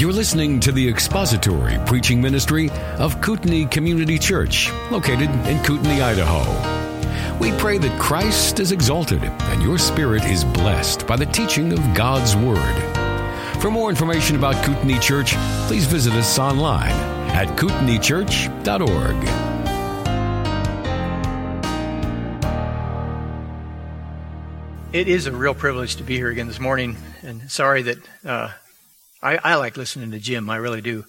You're listening to the expository preaching ministry of Kootenai Community Church, located in Kootenai, Idaho. We pray that Christ is exalted and your spirit is blessed by the teaching of God's Word. For more information about Kootenai Church, please visit us online at kootenaichurch.org. It is a real privilege to be here again this morning, and sorry that uh, I, I, like listening to Jim. I really do.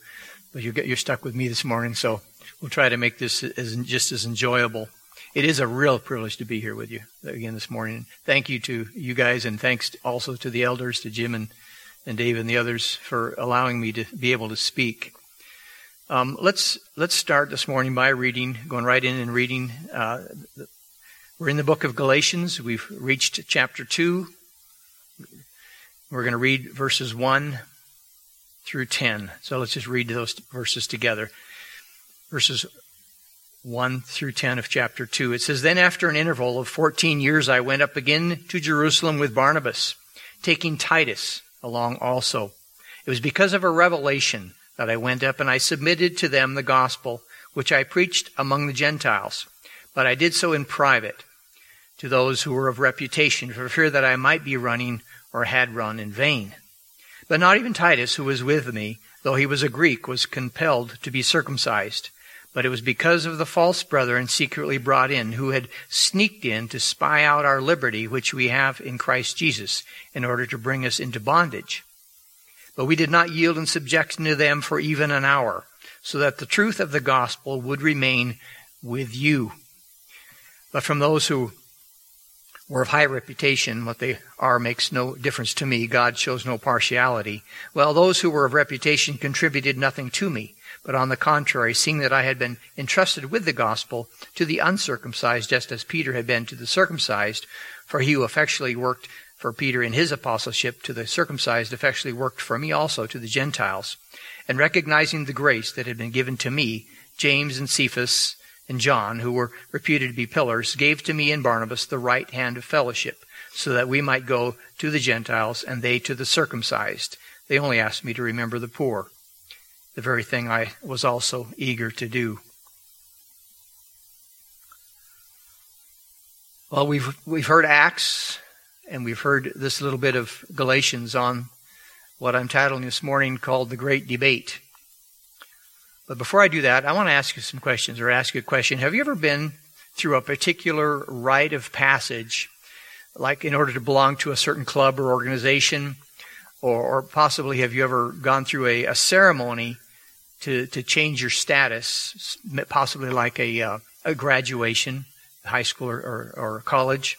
But you're, you're stuck with me this morning, so we'll try to make this as, just as enjoyable. It is a real privilege to be here with you again this morning. Thank you to you guys, and thanks also to the elders, to Jim and, and Dave and the others for allowing me to be able to speak. Um, let's let's start this morning by reading, going right in and reading. Uh, we're in the book of Galatians. We've reached chapter two. We're going to read verses one through 10. So let's just read those verses together. Verses 1 through 10 of chapter 2. It says, Then after an interval of 14 years, I went up again to Jerusalem with Barnabas, taking Titus along also. It was because of a revelation that I went up and I submitted to them the gospel which I preached among the Gentiles. But I did so in private to those who were of reputation for fear that I might be running or had run in vain. But not even Titus, who was with me, though he was a Greek, was compelled to be circumcised. But it was because of the false brethren secretly brought in, who had sneaked in to spy out our liberty which we have in Christ Jesus, in order to bring us into bondage. But we did not yield in subjection to them for even an hour, so that the truth of the gospel would remain with you. But from those who or of high reputation, what they are makes no difference to me. God shows no partiality. Well, those who were of reputation contributed nothing to me, but on the contrary, seeing that I had been entrusted with the gospel to the uncircumcised, just as Peter had been to the circumcised, for he who effectually worked for Peter in his apostleship to the circumcised effectually worked for me also to the Gentiles. And recognizing the grace that had been given to me, James and Cephas, and John, who were reputed to be pillars, gave to me and Barnabas the right hand of fellowship, so that we might go to the Gentiles and they to the circumcised. They only asked me to remember the poor, the very thing I was also eager to do. Well, we've, we've heard Acts, and we've heard this little bit of Galatians on what I'm titling this morning called The Great Debate. But before I do that, I want to ask you some questions or ask you a question. Have you ever been through a particular rite of passage, like in order to belong to a certain club or organization? Or, or possibly have you ever gone through a, a, ceremony to, to change your status, possibly like a, uh, a graduation, high school or, or, or college?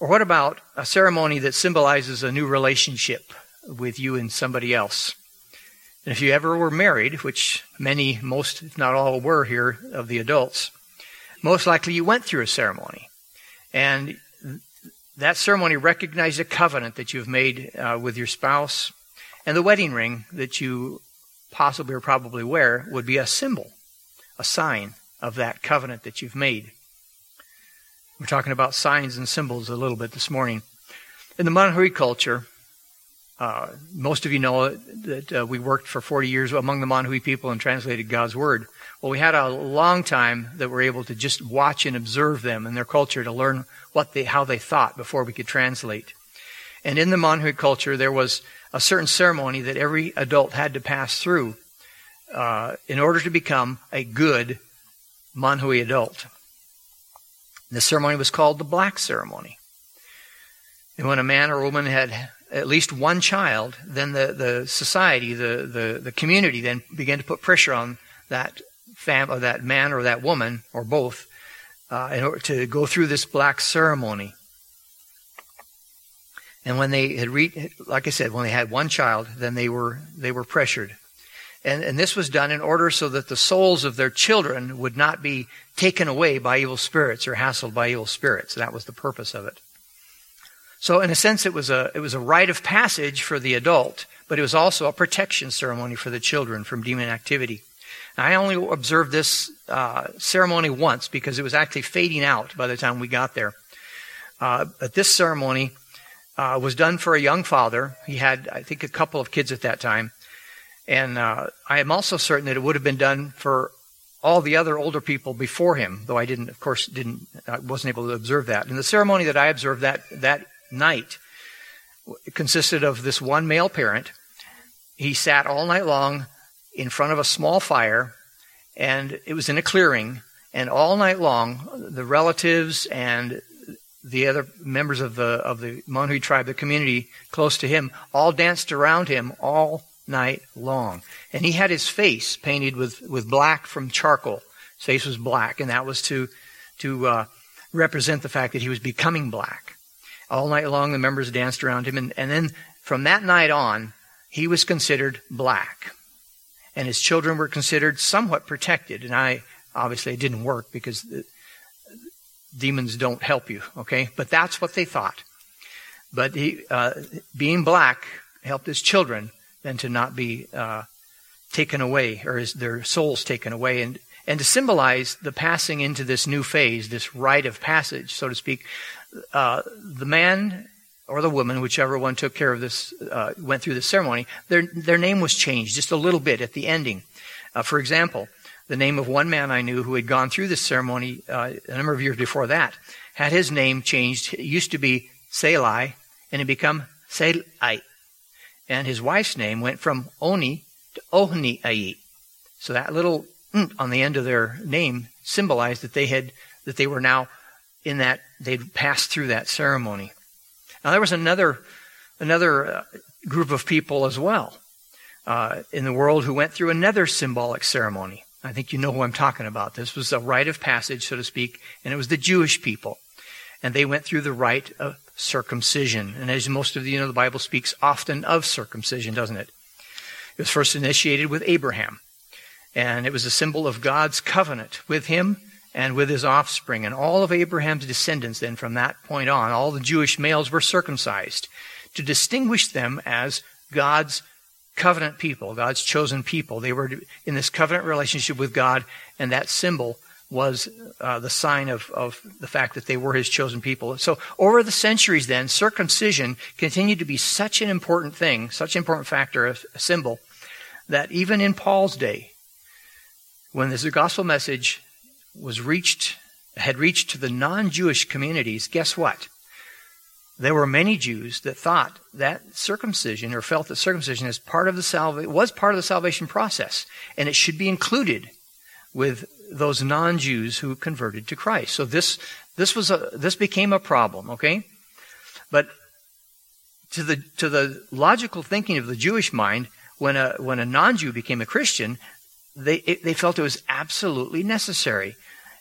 Or what about a ceremony that symbolizes a new relationship with you and somebody else? And if you ever were married, which many, most, if not all, were here of the adults, most likely you went through a ceremony. And that ceremony recognized a covenant that you've made uh, with your spouse. And the wedding ring that you possibly or probably wear would be a symbol, a sign of that covenant that you've made. We're talking about signs and symbols a little bit this morning. In the Manhui culture, uh, most of you know that uh, we worked for 40 years among the Manhui people and translated God's Word. Well, we had a long time that we're able to just watch and observe them and their culture to learn what they, how they thought before we could translate. And in the Manhui culture, there was a certain ceremony that every adult had to pass through uh, in order to become a good Manhui adult. The ceremony was called the black ceremony. And when a man or woman had at least one child, then the, the society, the, the, the community then began to put pressure on that fam or that man or that woman or both uh, in order to go through this black ceremony. And when they had reached, like I said, when they had one child, then they were they were pressured, and and this was done in order so that the souls of their children would not be taken away by evil spirits or hassled by evil spirits. That was the purpose of it. So in a sense, it was a, it was a rite of passage for the adult, but it was also a protection ceremony for the children from demon activity. I only observed this uh, ceremony once because it was actually fading out by the time we got there. Uh, but this ceremony uh, was done for a young father. He had, I think, a couple of kids at that time. And uh, I am also certain that it would have been done for all the other older people before him, though I didn't, of course, didn't, I wasn't able to observe that. And the ceremony that I observed that, that night consisted of this one male parent. He sat all night long in front of a small fire, and it was in a clearing, and all night long, the relatives and the other members of the of the Monohi tribe, the community close to him, all danced around him all night long. And he had his face painted with, with black from charcoal. His face was black, and that was to to uh, represent the fact that he was becoming black. All night long, the members danced around him, and, and then from that night on, he was considered black. And his children were considered somewhat protected. And I, obviously, it didn't work because demons don't help you, okay? But that's what they thought. But he, uh, being black helped his children then to not be uh, taken away or his, their souls taken away. And, and to symbolize the passing into this new phase, this rite of passage, so to speak, uh, the man or the woman, whichever one took care of this, uh, went through the ceremony, their, their name was changed just a little bit at the ending. Uh, for example, the name of one man I knew who had gone through this ceremony uh, a number of years before that had his name changed. It used to be Selai, and it became Selai. And his wife's name went from Oni to Ohni Ai. So that little on the end of their name symbolized that they had that they were now in that they'd passed through that ceremony. Now there was another another uh, group of people as well uh, in the world who went through another symbolic ceremony. I think you know who I'm talking about. This was a rite of passage, so to speak, and it was the Jewish people, and they went through the rite of circumcision. And as most of you know, the Bible speaks often of circumcision, doesn't it? It was first initiated with Abraham, and it was a symbol of God's covenant with him and with his offspring. And all of Abraham's descendants, then from that point on, all the Jewish males were circumcised to distinguish them as God's covenant people, God's chosen people. They were in this covenant relationship with God, and that symbol was uh, the sign of, of the fact that they were his chosen people. So over the centuries then, circumcision continued to be such an important thing, such an important factor, a, a symbol, that even in Paul's day, when the gospel message was reached, had reached to the non-Jewish communities, guess what? There were many Jews that thought that circumcision or felt that circumcision is part of the salva- was part of the salvation process and it should be included with those non-Jews who converted to Christ. So this this was a this became a problem, okay? But to the to the logical thinking of the Jewish mind, when a when a non-Jew became a Christian, they it, they felt it was absolutely necessary.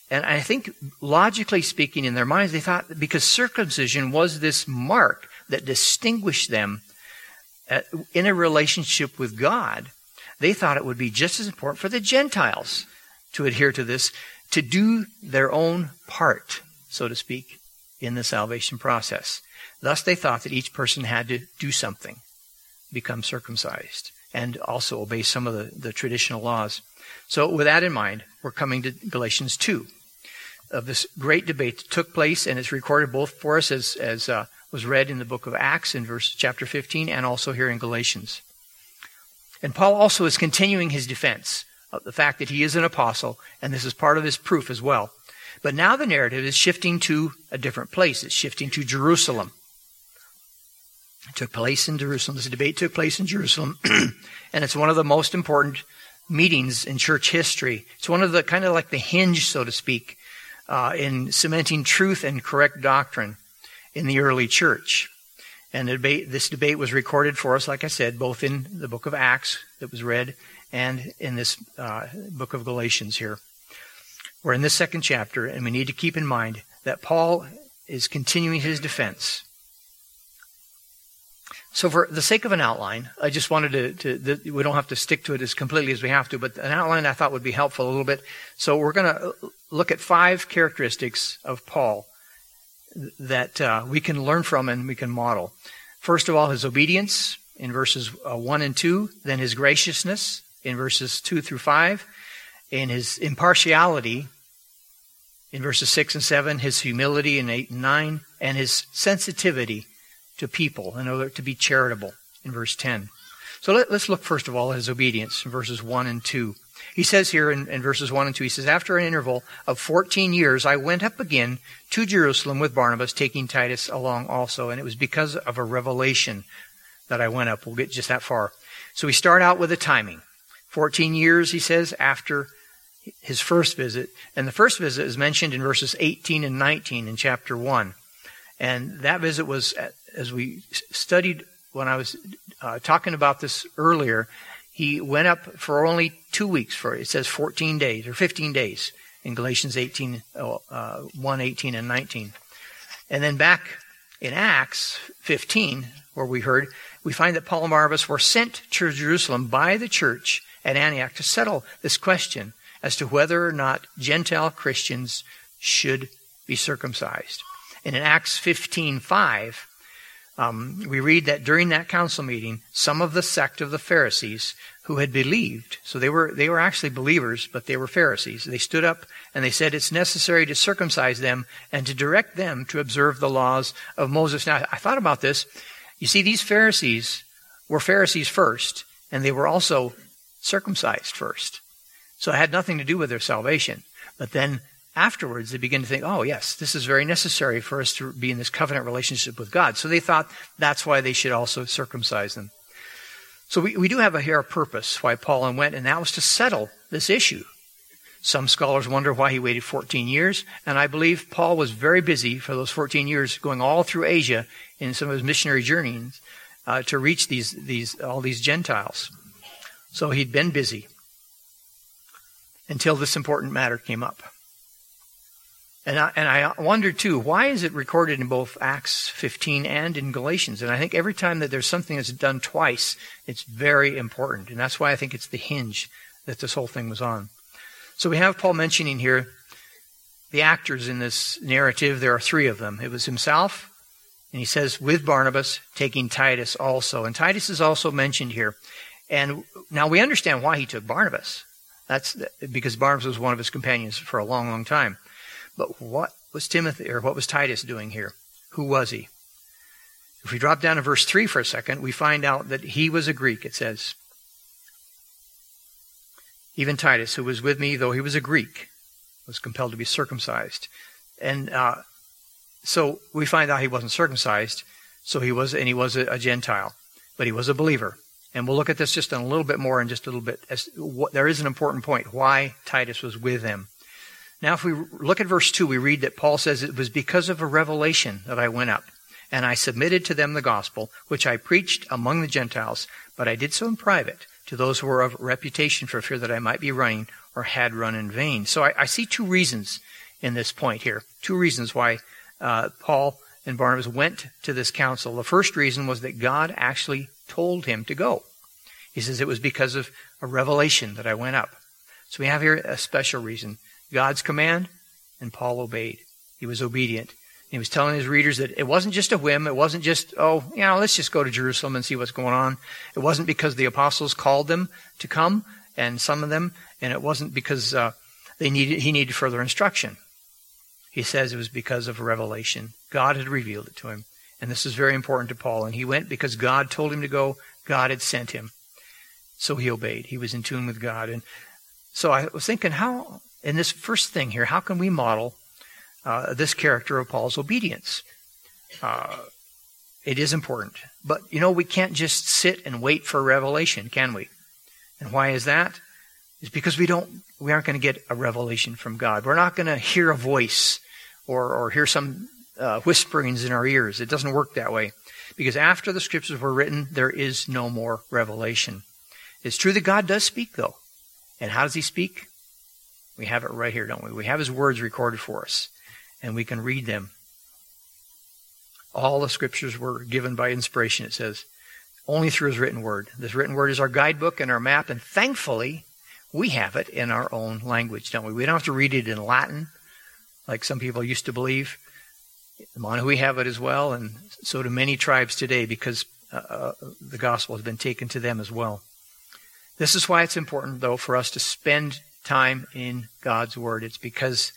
And I think logically speaking in their minds they thought because circumcision was this mark that distinguished them uh, in a relationship with God, they thought it would be just as important for the Gentiles to adhere to this, to do their own part, so to speak, in the salvation process. Thus, they thought that each person had to do something, become circumcised, and also obey some of the, the traditional laws. So, with that in mind, we're coming to Galatians 2 of this great debate that took place, and it's recorded both for us as, as uh, was read in the book of Acts in verse chapter 15 and also here in Galatians. And Paul also is continuing his defense of the fact that he is an apostle, and this is part of his proof as well. But now the narrative is shifting to a different place. It's shifting to Jerusalem. It took place in Jerusalem. This debate took place in Jerusalem, and it's one of the most important meetings in church history. It's one of the kind of like the hinge, so to speak, uh, in cementing truth and correct doctrine in the early church. And debate, this debate was recorded for us, like I said, both in the book of Acts that was read and in this uh, book of Galatians here. We're in this second chapter, and we need to keep in mind that Paul is continuing his defense. So, for the sake of an outline, I just wanted to, to we don't have to stick to it as completely as we have to, but an outline I thought would be helpful a little bit. So, we're going to look at five characteristics of Paul that uh, we can learn from and we can model. First of all, his obedience in verses uh, 1 and 2, then his graciousness, in verses 2 through 5, in his impartiality in verses 6 and 7, his humility in 8 and 9, and his sensitivity to people in order to be charitable in verse 10. So let, us look first of all at his obedience in verses 1 and 2. He says here in, in, verses 1 and 2, he says, After an interval of 14 years, I went up again to Jerusalem with Barnabas, taking Titus along also. And it was because of a revelation that I went up. We'll get just that far. So we start out with the timing. 14 years, he says, after his first visit. And the first visit is mentioned in verses 18 and 19 in chapter 1. And that visit was, as we studied when I was uh, talking about this earlier, he went up for only two weeks. For it says 14 days or 15 days in Galatians 18, uh, 1, 18, and 19. And then back in Acts 15, where we heard, we find that Paul and Barnabas were sent to Jerusalem by the church at Antioch to settle this question as to whether or not Gentile Christians should be circumcised. And in Acts 15:5, um, we read that during that council meeting, some of the sect of the Pharisees who had believed, so they were they were actually believers, but they were Pharisees. They stood up and they said it's necessary to circumcise them and to direct them to observe the laws of Moses. Now, I thought about this. You see, these Pharisees were Pharisees first, and they were also circumcised first. So it had nothing to do with their salvation. But then afterwards they begin to think, oh, yes, this is very necessary for us to be in this covenant relationship with God. So they thought that's why they should also circumcise them. So we, we do have a here purpose why Paul went, and that was to settle this issue. Some scholars wonder why he waited 14 years, and I believe Paul was very busy for those 14 years, going all through Asia in some of his missionary journeys uh, to reach these, these, all these Gentiles. So he'd been busy until this important matter came up. And I, and I wonder too, why is it recorded in both Acts 15 and in Galatians? And I think every time that there's something that's done twice, it's very important. And that's why I think it's the hinge that this whole thing was on. So we have Paul mentioning here the actors in this narrative. There are three of them. It was himself, and he says, with Barnabas, taking Titus also. And Titus is also mentioned here. And now we understand why he took Barnabas. That's because Barnabas was one of his companions for a long, long time. But what was Timothy or what was Titus doing here? Who was he? If we drop down to verse 3 for a second, we find out that he was a Greek, it says. Even Titus, who was with me, though he was a Greek, was compelled to be circumcised. And uh, so we find out he wasn't circumcised, so he was, and he was a, a Gentile, but he was a believer. And we'll look at this just in a little bit more in just a little bit. As, what, there is an important point why Titus was with them. Now, if we look at verse 2, we read that Paul says, It was because of a revelation that I went up, and I submitted to them the gospel, which I preached among the Gentiles, but I did so in private to those who were of reputation for fear that I might be running or had run in vain. So I, I see two reasons in this point here. Two reasons why uh, Paul and Barnabas went to this council. The first reason was that God actually told him to go. He says it was because of a revelation that I went up. So we have here a special reason. God's command, and Paul obeyed. He was obedient. He was telling his readers that it wasn't just a whim. It wasn't just, oh, you know, let's just go to Jerusalem and see what's going on. It wasn't because the apostles called them to come, and some of them, and it wasn't because uh, they needed, he needed further instruction. He says it was because of revelation. God had revealed it to him. And this is very important to Paul. And he went because God told him to go. God had sent him. So he obeyed. He was in tune with God. And so I was thinking, how, in this first thing here, how can we model uh, this character of Paul's obedience? Uh, it is important. But, you know, we can't just sit and wait for revelation, can we? And why is that? It's because we don't, we aren't going to get a revelation from God. We're not going to hear a voice or, or hear some uh, whisperings in our ears. It doesn't work that way. Because after the scriptures were written, there is no more revelation. It's true that God does speak, though. And how does he speak? We have it right here, don't we? We have his words recorded for us, and we can read them. All the scriptures were given by inspiration, it says, only through his written word. This written word is our guidebook and our map, and thankfully, we have it in our own language, don't we? We don't have to read it in Latin, like some people used to believe. The Manahui have it as well, and so do many tribes today because uh, uh, the gospel has been taken to them as well. This is why it's important, though, for us to spend time in God's Word. It's because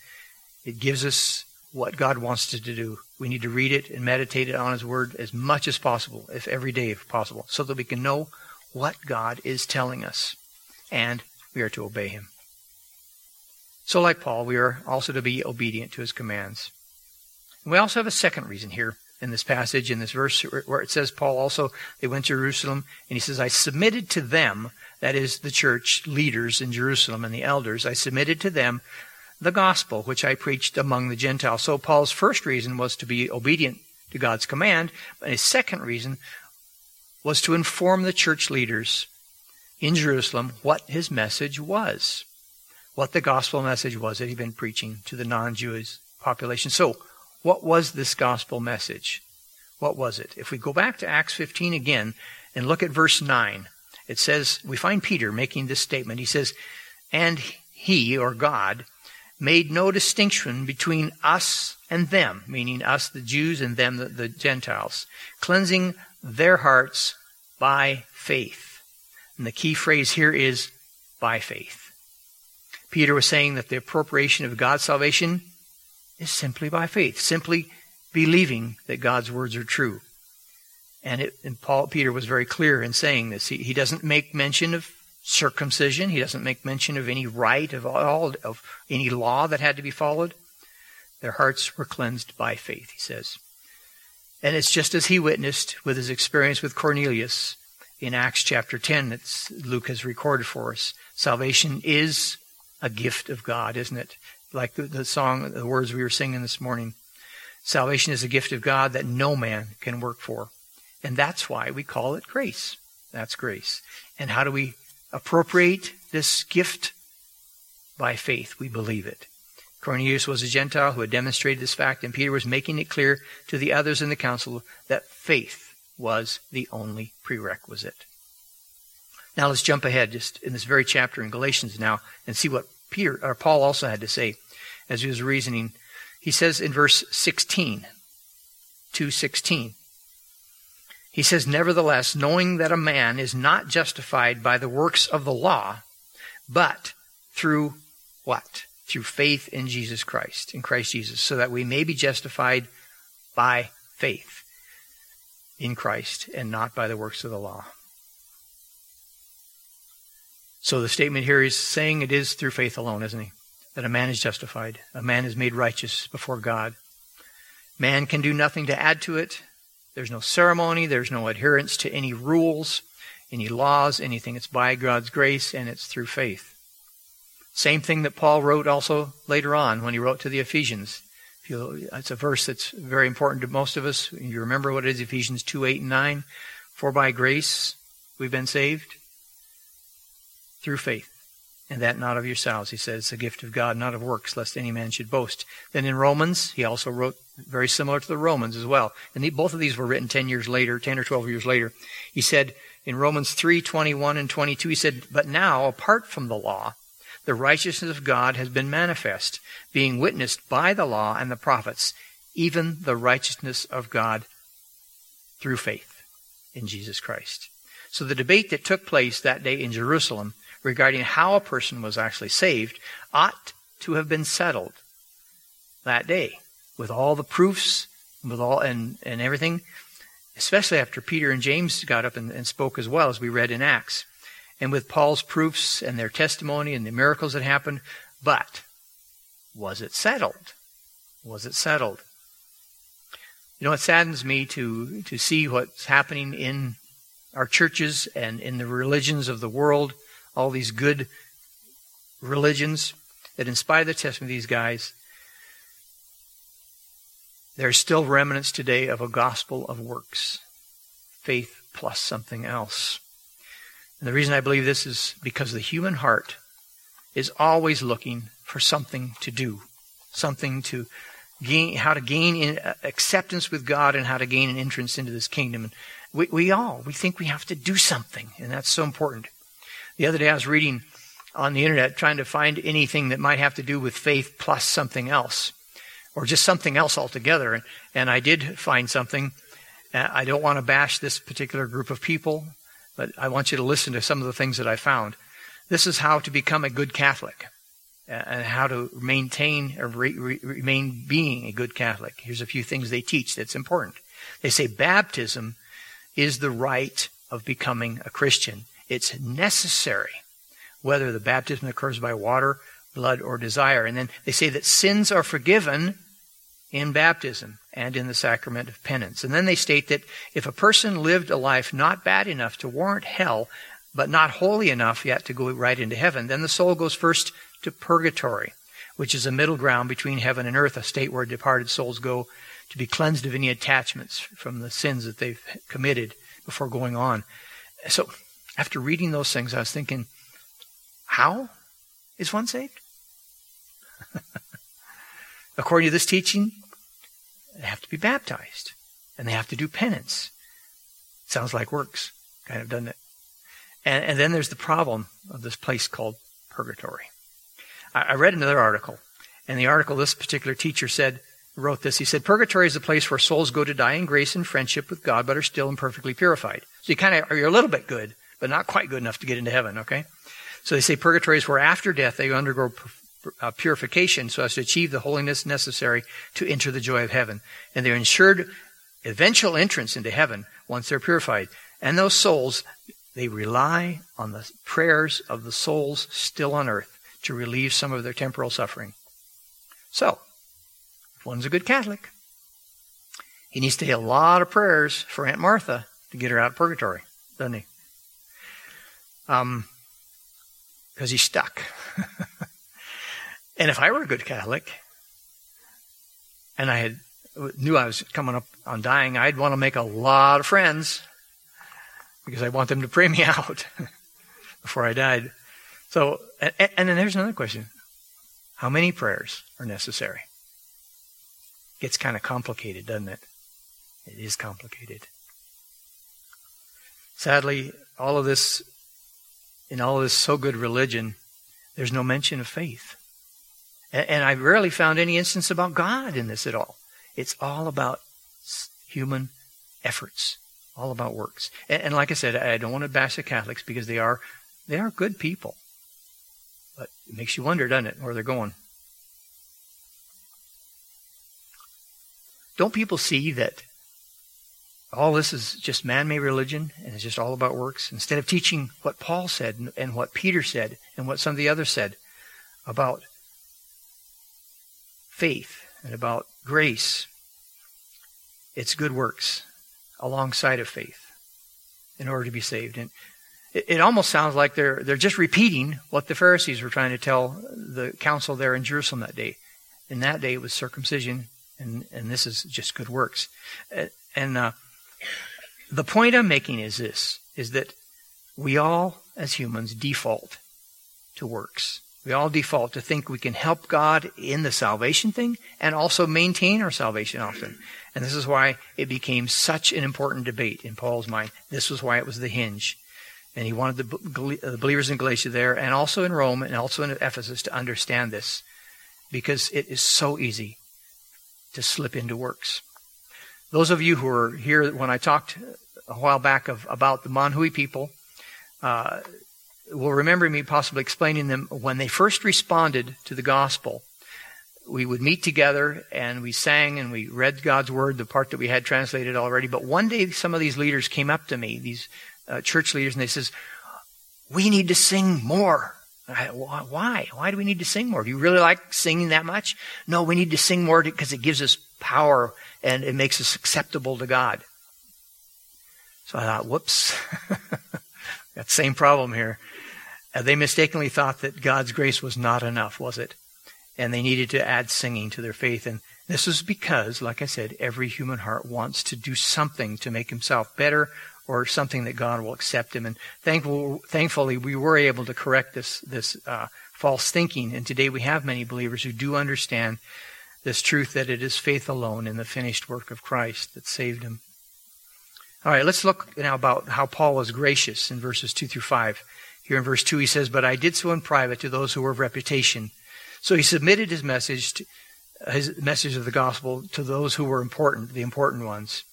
it gives us what God wants us to do. We need to read it and meditate it on His Word as much as possible, if every day if possible, so that we can know what God is telling us, and we are to obey him. So, like Paul, we are also to be obedient to his commands. And we also have a second reason here in this passage, in this verse, where it says, Paul also, they went to Jerusalem, and he says, I submitted to them, that is the church leaders in Jerusalem and the elders, I submitted to them the gospel which I preached among the Gentiles. So Paul's first reason was to be obedient to God's command, but his second reason was to inform the church leaders in Jerusalem what his message was, what the gospel message was that he'd been preaching to the non-Jewish population. So, what was this gospel message? What was it? If we go back to Acts 15 again and look at verse 9, it says, we find Peter making this statement. He says, And he, or God, made no distinction between us and them, meaning us, the Jews, and them, the, the Gentiles, cleansing their hearts by faith. And the key phrase here is by faith. Peter was saying that the appropriation of God's salvation is simply by faith, simply believing that God's words are true. And, it, and Paul, Peter was very clear in saying this. He, he doesn't make mention of circumcision. He doesn't make mention of any rite of all of any law that had to be followed. Their hearts were cleansed by faith, he says. And it's just as he witnessed with his experience with Cornelius in Acts chapter 10 that Luke has recorded for us. Salvation is a gift of God, isn't it? Like the, the song, the words we were singing this morning. Salvation is a gift of God that no man can work for. And that's why we call it grace. That's grace. And how do we appropriate this gift? By faith. We believe it. Cornelius was a Gentile who had demonstrated this fact, and Peter was making it clear to the others in the council that faith was the only prerequisite. Now let's jump ahead just in this very chapter in Galatians now and see what Peter or Paul also had to say as he was reasoning. He says in verse 16, 216, he says, Nevertheless, knowing that a man is not justified by the works of the law, but through what? through faith in Jesus Christ, in Christ Jesus, so that we may be justified by faith in Christ and not by the works of the law. So the statement here is saying it is through faith alone, isn't he? That a man is justified. A man is made righteous before God. Man can do nothing to add to it. There's no ceremony. There's no adherence to any rules, any laws, anything. It's by God's grace and it's through faith. Same thing that Paul wrote also later on when he wrote to the Ephesians. It's a verse that's very important to most of us. You remember what it is, Ephesians 2, 8, and 9. For by grace we've been saved through faith. And that not of yourselves. He says, it's a gift of God, not of works, lest any man should boast. Then in Romans, he also wrote very similar to the Romans as well. And the, both of these were written 10 years later, 10 or 12 years later. He said in Romans 3, 21 and 22, he said, But now, apart from the law, the righteousness of God has been manifest, being witnessed by the law and the prophets, even the righteousness of God through faith in Jesus Christ. So the debate that took place that day in Jerusalem regarding how a person was actually saved ought to have been settled that day with all the proofs with all and, and everything, especially after Peter and James got up and, and spoke as well as we read in Acts and with Paul's proofs and their testimony and the miracles that happened. But was it settled? Was it settled? You know, it saddens me to, to see what's happening in our churches and in the religions of the world, all these good religions that inspire the testimony of these guys. There are still remnants today of a gospel of works, faith plus something else. And the reason I believe this is because the human heart is always looking for something to do, something to gain, how to gain uh, acceptance with God and how to gain an entrance into this kingdom. And we, we all, we think we have to do something, and that's so important. The other day I was reading on the internet trying to find anything that might have to do with faith plus something else, or just something else altogether. And, I did find something. Uh, I don't want to bash this particular group of people but I want you to listen to some of the things that I found. This is how to become a good Catholic and how to maintain or re- remain being a good Catholic. Here's a few things they teach that's important. They say baptism is the rite of becoming a Christian. It's necessary, whether the baptism occurs by water, blood, or desire. And then they say that sins are forgiven in baptism and in the sacrament of penance. And then they state that if a person lived a life not bad enough to warrant hell, but not holy enough yet to go right into heaven, then the soul goes first to purgatory, which is a middle ground between heaven and earth, a state where departed souls go to be cleansed of any attachments from the sins that they've committed before going on. So, after reading those things, I was thinking, how is one saved? According to this teaching, they have to be baptized and they have to do penance. Sounds like works, kind of, doesn't it? And, and then there's the problem of this place called purgatory. I, I read another article, and the article this particular teacher said, wrote this. He said, Purgatory is a place where souls go to die in grace and friendship with God, but are still imperfectly purified. So you kind of you're a little bit good, but not quite good enough to get into heaven, okay? So they say purgatory is where after death they undergo uh, purification so as to achieve the holiness necessary to enter the joy of heaven. And they're ensured eventual entrance into heaven once they're purified. And those souls, they rely on the prayers of the souls still on earth to relieve some of their temporal suffering. So, if one's a good Catholic, he needs to say a lot of prayers for Aunt Martha to get her out of purgatory, doesn't he? Um, because he's stuck. and if I were a good Catholic, and I had knew I was coming up on dying, I'd want to make a lot of friends because I want them to pray me out before I died. So, and, and then there's another question: How many prayers are necessary? Gets kind of complicated, doesn't it? It is complicated. Sadly, all of this, in all this so good religion, there's no mention of faith. And, and I rarely found any instance about God in this at all. It's all about human efforts, all about works. And, and like I said, I don't want to bash the Catholics because they are they are good people. But it makes you wonder, doesn't it, where they're going. Don't people see that all this is just man made religion and it's just all about works? Instead of teaching what Paul said and, what Peter said and what some of the others said about faith and about grace, it's good works alongside of faith in order to be saved. And it, it, almost sounds like they're they're just repeating what the Pharisees were trying to tell the council there in Jerusalem that day. In that day, it was circumcision and and this is just good works. And uh, the point I'm making is this: is that we all, as humans, default to works. We all default to think we can help God in the salvation thing and also maintain our salvation often. And this is why it became such an important debate in Paul's mind. This was why it was the hinge. And he wanted the uh, believers in Galatia there and also in Rome and also in Ephesus to understand this because it is so easy to slip into works. Those of you who were here when I talked a while back of, about the Manhui people uh, will remember me possibly explaining them when they first responded to the gospel. We would meet together and we sang and we read God's word, the part that we had translated already. But one day, some of these leaders came up to me, these uh, church leaders, and they says, "We need to sing more." Why? Why do we need to sing more? Do you really like singing that much? No, we need to sing more because it gives us power and it makes us acceptable to God. So I thought, whoops, that same problem here. Uh, they mistakenly thought that God's grace was not enough, was it? And they needed to add singing to their faith. And this was because, like I said, every human heart wants to do something to make himself better or something that God will accept him. And thankful, thankfully, we were able to correct this this uh, false thinking. And today we have many believers who do understand this truth that it is faith alone in the finished work of Christ that saved him. All right, let's look now about how Paul was gracious in verses two through five. Here in verse two, he says, "But I did so in private to those who were of reputation." So he submitted his message, to, his message of the gospel, to those who were important, the important ones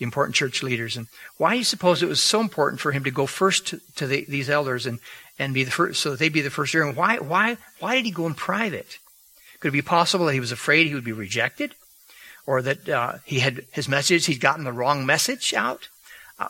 the important church leaders. And why do you suppose it was so important for him to go first to, to the, these elders and, and be the first, so that they'd be the first hearing? Why, why, why did he go in private? Could it be possible that he was afraid he would be rejected? Or that uh, he had his message, he'd gotten the wrong message out?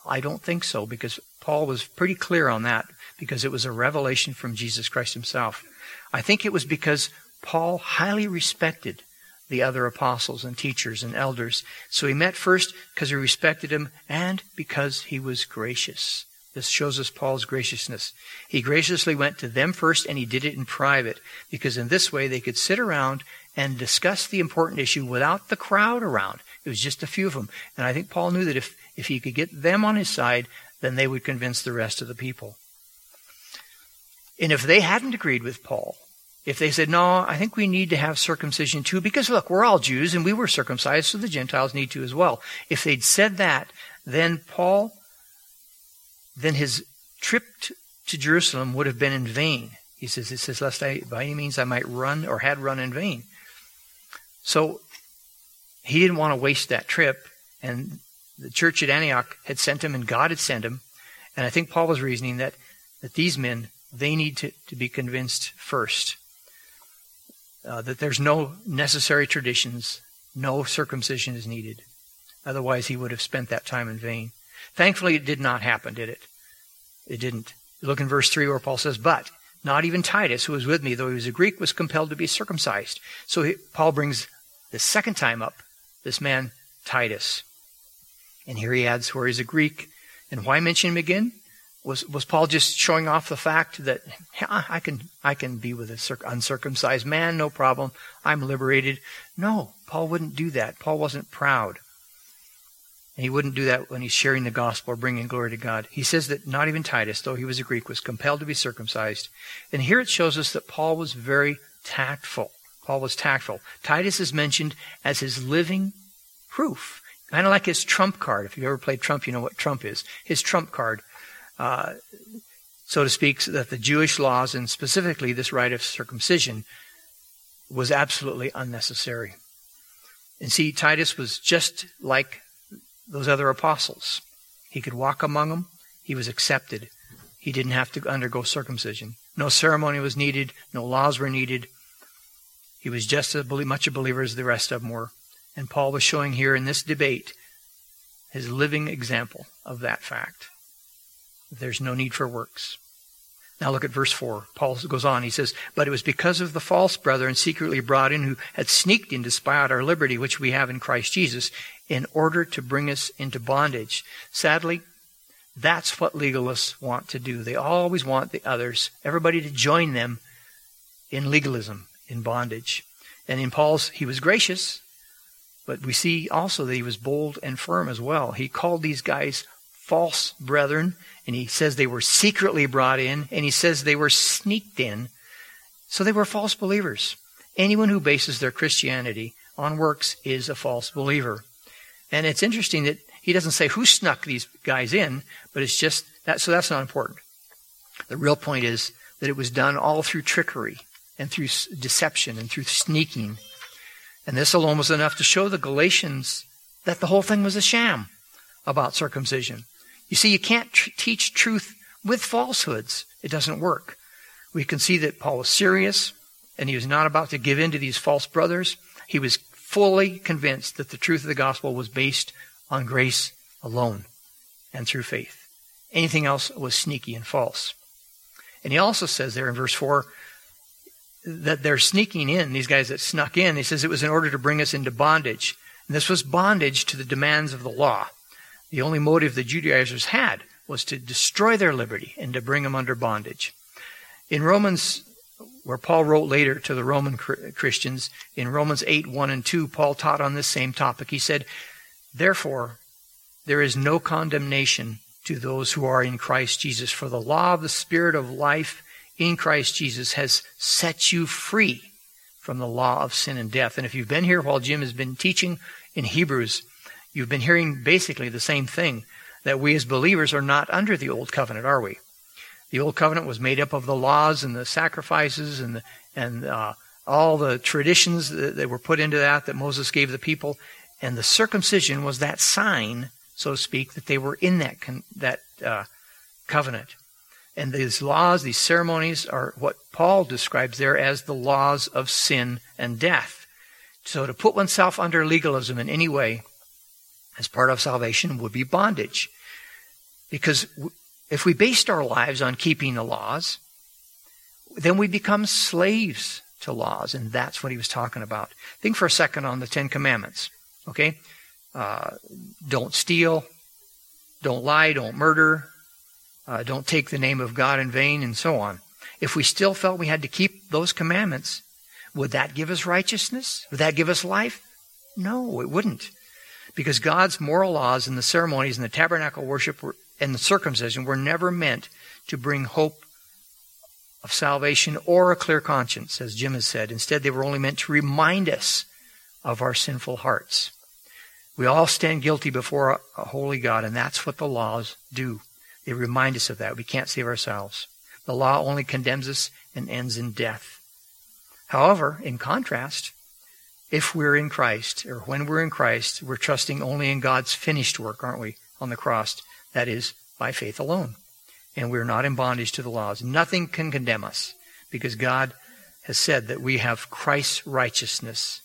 I don't think so because Paul was pretty clear on that because it was a revelation from Jesus Christ himself. I think it was because Paul highly respected the other apostles and teachers and elders. So he met first because he respected him and because he was gracious. This shows us Paul's graciousness. He graciously went to them first and he did it in private because in this way they could sit around and discuss the important issue without the crowd around. It was just a few of them. And I think Paul knew that if, if he could get them on his side, then they would convince the rest of the people. And if they hadn't agreed with Paul, if they said, no, I think we need to have circumcision too, because look, we're all Jews and we were circumcised, so the Gentiles need to as well. If they'd said that, then Paul, then his trip to Jerusalem would have been in vain. He says, it says, lest I, by any means I might run or had run in vain. So he didn't want to waste that trip, and the church at Antioch had sent him, and God had sent him. And I think Paul was reasoning that, that these men, they need to, to be convinced first uh, that there's no necessary traditions, no circumcision is needed. Otherwise, he would have spent that time in vain. Thankfully, it did not happen, did it? It didn't. Look in verse 3 where Paul says, But not even Titus, who was with me, though he was a Greek, was compelled to be circumcised. So he, Paul brings the second time up this man, Titus. And here he adds where he's a Greek. And why mention him again? Was, was Paul just showing off the fact that yeah, I can I can be with an uncircumcised man, no problem. I'm liberated. No, Paul wouldn't do that. Paul wasn't proud. And he wouldn't do that when he's sharing the gospel or bringing glory to God. He says that not even Titus, though he was a Greek, was compelled to be circumcised. And here it shows us that Paul was very tactful. Paul was tactful. Titus is mentioned as his living proof. Kind of like his trump card. If you've ever played Trump, you know what Trump is. His trump card uh, so to speak, that the Jewish laws, and specifically this rite of circumcision, was absolutely unnecessary. And see, Titus was just like those other apostles. He could walk among them. He was accepted. He didn't have to undergo circumcision. No ceremony was needed. No laws were needed. He was just as much a believer as the rest of them were. And Paul was showing here in this debate his living example of that fact. There's no need for works. Now look at verse 4. Paul goes on. He says, But it was because of the false brethren secretly brought in who had sneaked in to spy out our liberty, which we have in Christ Jesus, in order to bring us into bondage. Sadly, that's what legalists want to do. They always want the others, everybody to join them in legalism, in bondage. And in Paul's, he was gracious, but we see also that he was bold and firm as well. He called these guys false brethren, and he says they were secretly brought in, and he says they were sneaked in. So they were false believers. Anyone who bases their Christianity on works is a false believer. And it's interesting that he doesn't say who snuck these guys in, but it's just that, so that's not important. The real point is that it was done all through trickery and through deception and through sneaking. And this alone was enough to show the Galatians that the whole thing was a sham about circumcision. You see, you can't tr- teach truth with falsehoods. It doesn't work. We can see that Paul was serious and he was not about to give in to these false brothers. He was fully convinced that the truth of the gospel was based on grace alone and through faith. Anything else was sneaky and false. And he also says there in verse 4 that they're sneaking in, these guys that snuck in, he says it was in order to bring us into bondage. And this was bondage to the demands of the law. The only motive the Judaizers had was to destroy their liberty and to bring them under bondage. In Romans, where Paul wrote later to the Roman Christians, in Romans 8, 1 and 2, Paul taught on this same topic. He said, Therefore, there is no condemnation to those who are in Christ Jesus, for the law of the Spirit of life in Christ Jesus has set you free from the law of sin and death. And if you've been here while Jim has been teaching in Hebrews, You've been hearing basically the same thing that we as believers are not under the old covenant, are we? The old covenant was made up of the laws and the sacrifices and the, and uh, all the traditions that, that were put into that that Moses gave the people, and the circumcision was that sign, so to speak, that they were in that con- that uh, covenant. And these laws, these ceremonies, are what Paul describes there as the laws of sin and death. So to put oneself under legalism in any way as part of salvation would be bondage. Because if we based our lives on keeping the laws, then we become slaves to laws, and that's what he was talking about. Think for a second on the Ten Commandments. Okay? Uh, don't steal, don't lie, don't murder, uh, don't take the name of God in vain, and so on. If we still felt we had to keep those commandments, would that give us righteousness? Would that give us life? No, it wouldn't. Because God's moral laws and the ceremonies and the tabernacle worship and the circumcision were never meant to bring hope of salvation or a clear conscience, as Jim has said. Instead, they were only meant to remind us of our sinful hearts. We all stand guilty before a holy God, and that's what the laws do. They remind us of that. We can't save ourselves. The law only condemns us and ends in death. However, in contrast, if we're in Christ, or when we're in Christ, we're trusting only in God's finished work, aren't we, on the cross? That is, by faith alone and we're not in bondage to the laws. Nothing can condemn us because God has said that we have Christ's righteousness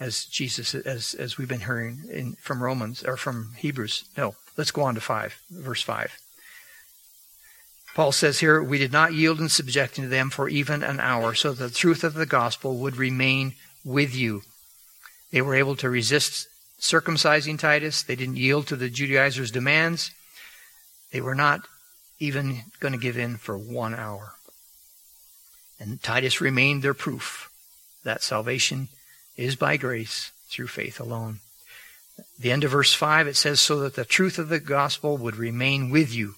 as Jesus, as, as we've been hearing in, from Romans or from Hebrews. No, let's go on to 5, verse 5. Paul says here, We did not yield in subjecting to them for even an hour, so that the truth of the gospel would remain with you. They were able to resist circumcising Titus. They didn't yield to the Judaizers' demands. They were not even going to give in for one hour. And Titus remained their proof that salvation is by grace through faith alone. The end of verse 5, it says, so that the truth of the gospel would remain with you.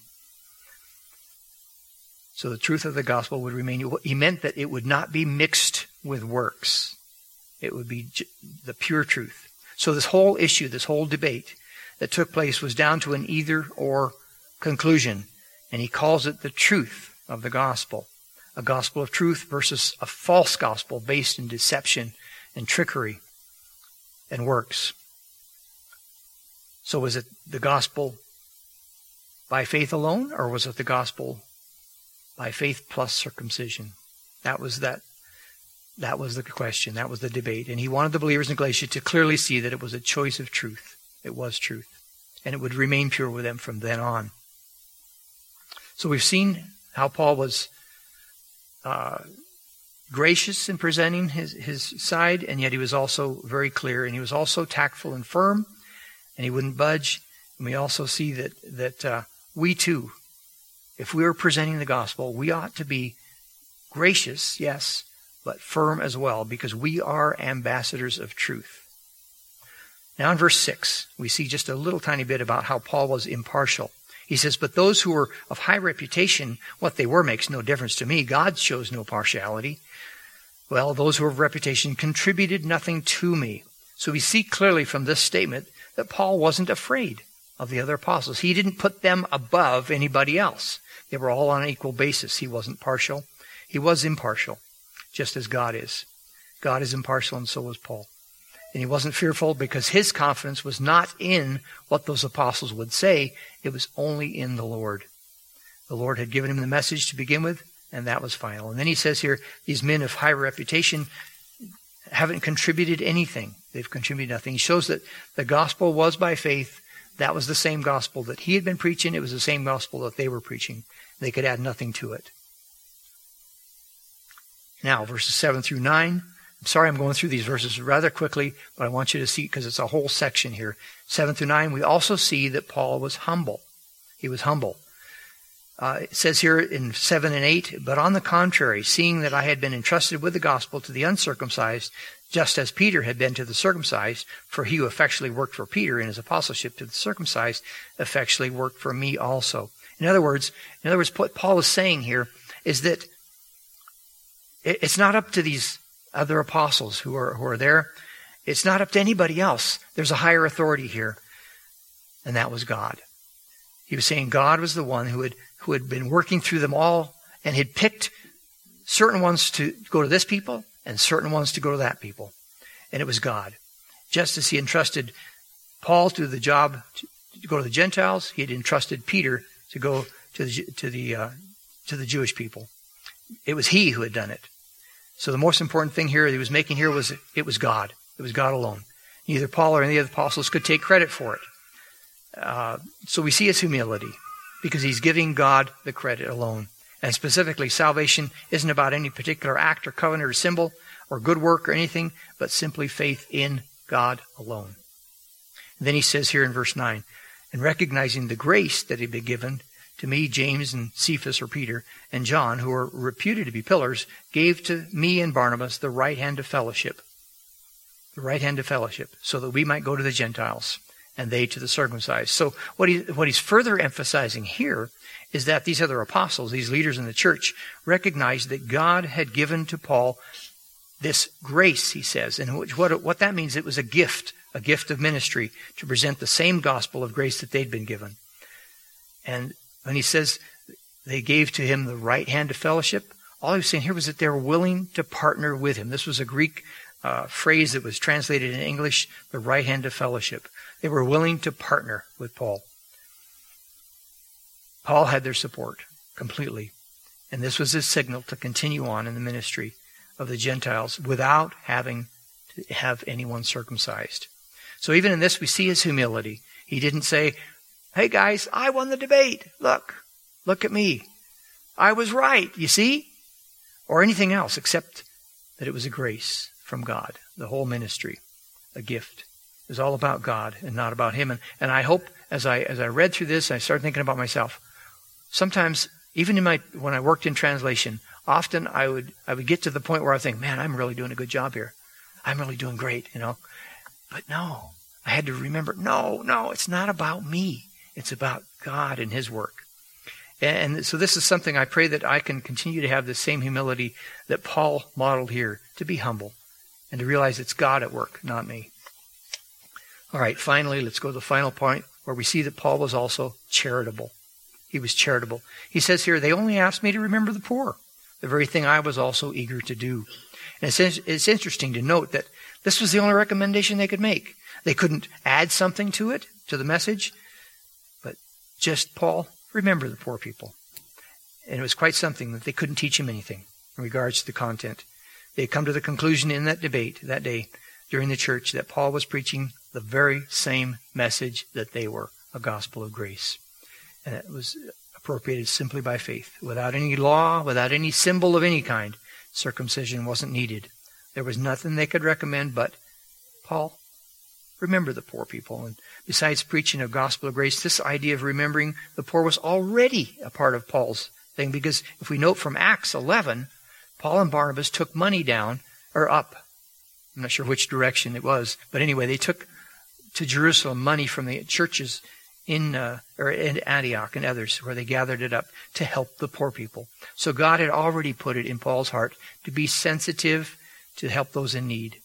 So the truth of the gospel would remain. He meant that it would not be mixed with works. It would be the pure truth. So this whole issue, this whole debate that took place was down to an either or conclusion. And he calls it the truth of the gospel. A gospel of truth versus a false gospel based in deception and trickery and works. So was it the gospel by faith alone, or was it the gospel by faith plus circumcision? That was that that was the question. That was the debate. And he wanted the believers in Galatia to clearly see that it was a choice of truth. It was truth. And it would remain pure with them from then on. So we've seen how Paul was uh, gracious in presenting his, his side, and yet he was also very clear, and he was also tactful and firm, and he wouldn't budge. And we also see that that uh, we too, if we are presenting the gospel, we ought to be gracious, yes, but firm as well, because we are ambassadors of truth. Now in verse 6, we see just a little tiny bit about how Paul was impartial. He says, But those who were of high reputation, what they were makes no difference to me. God shows no partiality. Well, those who were of reputation contributed nothing to me. So we see clearly from this statement that Paul wasn't afraid of the other apostles. He didn't put them above anybody else. They were all on an equal basis. He wasn't partial. He was impartial, just as God is. God is impartial, and so was Paul. And he wasn't fearful because his confidence was not in what those apostles would say. It was only in the Lord. The Lord had given him the message to begin with, and that was final. And then he says here, these men of high reputation haven't contributed anything. They've contributed nothing. He shows that the gospel was by faith. That was the same gospel that he had been preaching. It was the same gospel that they were preaching. They could add nothing to it. Now, verses 7 through 9. I'm sorry I'm going through these verses rather quickly, but I want you to see because it's a whole section here. 7 through 9, we also see that Paul was humble. He was humble. Uh, it says here in 7 and 8, but on the contrary, seeing that I had been entrusted with the gospel to the uncircumcised, just as Peter had been to the circumcised, for he who effectually worked for Peter in his apostleship to the circumcised effectually worked for me also. In other words, in other words, what Paul is saying here is that it's not up to these other apostles who are, who are there. It's not up to anybody else. There's a higher authority here, and that was God. He was saying God was the one who had, who had been working through them all and had picked certain ones to go to this people and certain ones to go to that people. And it was God. Just as he entrusted Paul to the job to go to the Gentiles, he had entrusted Peter to go to the, to the, uh, to the Jewish people. It was he who had done it. So the most important thing here he was making here was it was God. It was God alone. Neither Paul or any of the apostles could take credit for it. Uh, so we see his humility. because he's giving God the credit alone. And specifically, salvation isn't about any particular act or covenant or symbol or good work or anything, but simply faith in God alone. And then he says here in verse 9, and recognizing the grace that had been given to me, James and Cephas or Peter and John, who were reputed to be pillars, gave to me and Barnabas the right hand of fellowship. The right hand of fellowship, so that we might go to the Gentiles and they to the circumcised. So what he what he's further emphasizing here is that these other apostles, these leaders in the church, recognized that God had given to Paul this grace, he says, and which, what, what that means, it was a gift, a gift of ministry to present the same gospel of grace that they'd been given. And when he says they gave to him the right hand of fellowship, all he was saying here was that they were willing to partner with him. This was a Greek uh, phrase that was translated in English, the right hand of fellowship. They were willing to partner with Paul. Paul had their support completely. And this was his signal to continue on in the ministry of the Gentiles without having to have anyone circumcised. So even in this, we see his humility. He didn't say, Hey guys, I won the debate. Look, look at me. I was right, you see? Or anything else except that it was a grace from God, the whole ministry, a gift. It was all about God and not about him. And, and I hope as I, as I read through this, I started thinking about myself. Sometimes, even in my, when I worked in translation, often I would, I would get to the point where I think, man, I'm really doing a good job here. I'm really doing great, you know. But no, I had to remember, no, no, it's not about me. It's about God and His work. And so this is something I pray that I can continue to have the same humility that Paul modeled here, to be humble and to realize it's God at work, not me. All right, finally, let's go to the final point where we see that Paul was also charitable. He was charitable. He says here, they only asked me to remember the poor, the very thing I was also eager to do. And it's, it's interesting to note that this was the only recommendation they could make. They couldn't add something to it, to the message, just, Paul, remember the poor people. And it was quite something that they couldn't teach him anything in regards to the content. They had come to the conclusion in that debate that day during the church that Paul was preaching the very same message that they were a gospel of grace. And it was appropriated simply by faith, without any law, without any symbol of any kind. Circumcision wasn't needed. There was nothing they could recommend but, Paul, remember the poor people. And besides preaching a gospel of grace, this idea of remembering the poor was already a part of Paul's thing because if we note from Acts 11, Paul and Barnabas took money down or up. I'm not sure which direction it was, but anyway, they took to Jerusalem money from the churches in uh, or in Antioch and others where they gathered it up to help the poor people. So God had already put it in Paul's heart to be sensitive to help those in need.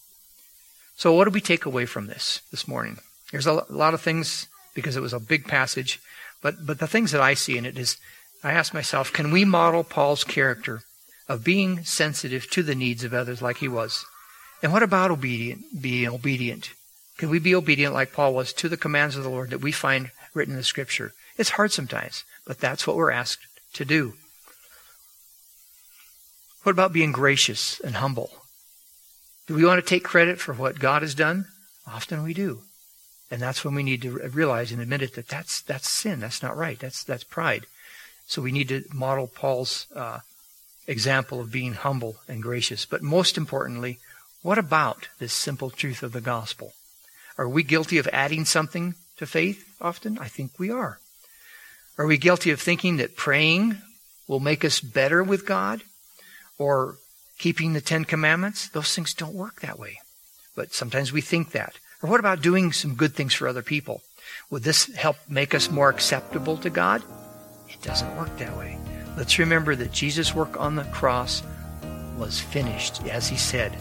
So what do we take away from this this morning? There's a lot of things because it was a big passage, but but the things that I see in it is I ask myself, can we model Paul's character of being sensitive to the needs of others like he was? And what about obedient being obedient? Can we be obedient like Paul was to the commands of the Lord that we find written in the scripture? It's hard sometimes, but that's what we're asked to do. What about being gracious and humble? Do we want to take credit for what God has done? Often we do. And that's when we need to realize and admit it that that's, that's sin. That's not right. That's, that's pride. So we need to model Paul's uh, example of being humble and gracious. But most importantly, what about this simple truth of the gospel? Are we guilty of adding something to faith often? I think we are. Are we guilty of thinking that praying will make us better with God? Or keeping the Ten Commandments? Those things don't work that way. But sometimes we think that. Or what about doing some good things for other people? Would this help make us more acceptable to God? It doesn't work that way. Let's remember that Jesus' work on the cross was finished, as he said.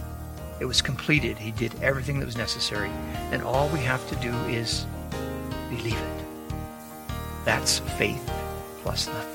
It was completed. He did everything that was necessary. And all we have to do is believe it. That's faith plus nothing.